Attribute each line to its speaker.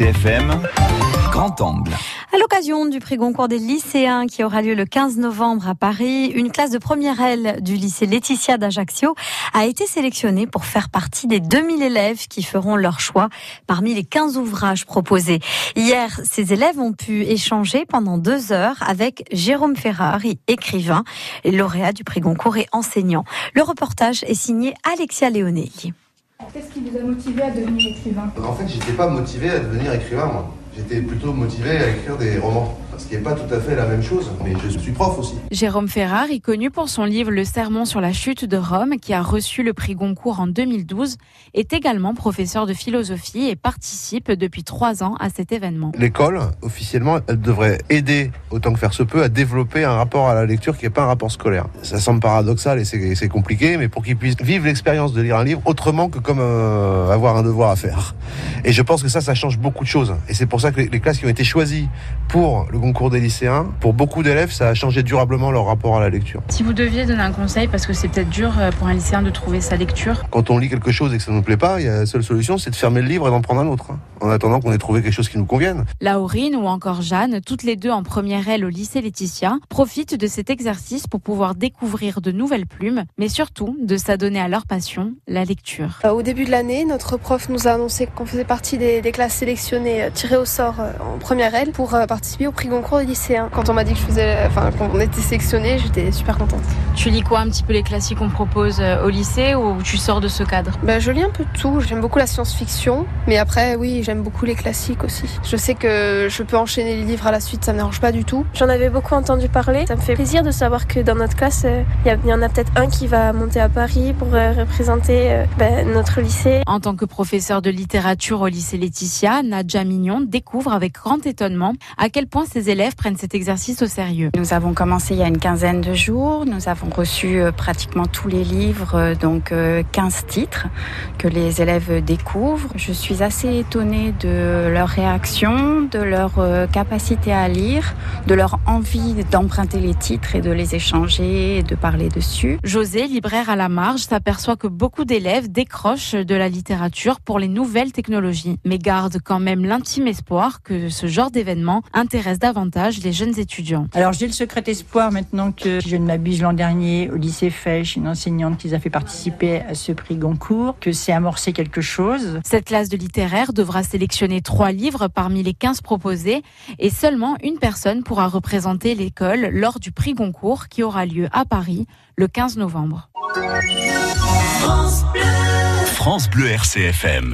Speaker 1: RCFM, grand angle.
Speaker 2: À l'occasion du prix Goncourt des lycéens qui aura lieu le 15 novembre à Paris, une classe de première L du lycée Laetitia d'Ajaccio a été sélectionnée pour faire partie des 2000 élèves qui feront leur choix parmi les 15 ouvrages proposés. Hier, ces élèves ont pu échanger pendant deux heures avec Jérôme Ferrari, écrivain, lauréat du prix Goncourt et enseignant. Le reportage est signé Alexia Leonelli.
Speaker 3: Qu'est-ce qui vous a motivé à devenir écrivain?
Speaker 4: En fait, j'étais pas motivé à devenir écrivain, moi. J'étais plutôt motivé à écrire des romans ce qui n'est pas tout à fait la même chose, mais je suis prof aussi.
Speaker 5: Jérôme Ferrari, connu pour son livre Le Sermon sur la chute de Rome, qui a reçu le prix Goncourt en 2012, est également professeur de philosophie et participe depuis trois ans à cet événement.
Speaker 4: L'école, officiellement, elle devrait aider, autant que faire se peut, à développer un rapport à la lecture qui n'est pas un rapport scolaire. Ça semble paradoxal et c'est compliqué, mais pour qu'ils puissent vivre l'expérience de lire un livre autrement que comme euh, avoir un devoir à faire. Et je pense que ça, ça change beaucoup de choses. Et c'est pour ça que les classes qui ont été choisies pour le concours des lycéens, pour beaucoup d'élèves, ça a changé durablement leur rapport à la lecture.
Speaker 5: Si vous deviez donner un conseil, parce que c'est peut-être dur euh, pour un lycéen de trouver sa lecture.
Speaker 4: Quand on lit quelque chose et que ça ne nous plaît pas, la seule solution, c'est de fermer le livre et d'en prendre un autre, hein, en attendant qu'on ait trouvé quelque chose qui nous convienne.
Speaker 5: Laurine ou encore Jeanne, toutes les deux en première aile au lycée Laetitia, profitent de cet exercice pour pouvoir découvrir de nouvelles plumes, mais surtout de s'adonner à leur passion, la lecture.
Speaker 6: Euh, au début de l'année, notre prof nous a annoncé qu'on faisait partie des, des classes sélectionnées euh, tirées au sort en première aile pour participer au prix Goncourt des lycéens. Quand on m'a dit que je faisais, enfin, qu'on était sélectionné, j'étais super contente.
Speaker 5: Tu lis quoi un petit peu les classiques qu'on propose euh, au lycée ou tu sors de ce cadre?
Speaker 6: Ben, Je lis un peu de tout. J'aime beaucoup la science-fiction, mais après, oui, j'aime beaucoup les classiques aussi. Je sais que je peux enchaîner les livres à la suite, ça me dérange pas du tout. J'en avais beaucoup entendu parler. Ça me fait plaisir de savoir que dans notre classe, euh, il y, en a peut-être un qui va monter à Paris pour euh, représenter ben, notre lycée.
Speaker 5: En tant que professeur de littérature au lycée Laetitia, Nadja Mignon découvre avec grand étonnement à quel point ses élèves prennent cet exercice au sérieux.
Speaker 7: Nous avons commencé il y a une quinzaine de jours. Nous avons reçu euh, pratiquement tous les livres, euh, donc 15 euh, titres que les élèves découvrent. Je suis assez étonnée de leur réaction, de leur capacité à lire, de leur envie d'emprunter les titres et de les échanger et de parler dessus.
Speaker 5: José, libraire à la marge, s'aperçoit que beaucoup d'élèves décrochent de la littérature pour les nouvelles technologies, mais garde quand même l'intime espoir que ce genre d'événement intéresse davantage les jeunes étudiants.
Speaker 8: Alors j'ai le secret espoir maintenant que je ne m'abuse l'an dernier au lycée Fèche, une enseignante qui a fait participer à ce prix Goncourt, que c'est amorcé quelque chose.
Speaker 5: Cette classe de littéraire devra sélectionner trois livres parmi les 15 proposés et seulement une personne pourra représenter l'école lors du prix Goncourt qui aura lieu à Paris le 15 novembre.
Speaker 1: France Bleu RCFM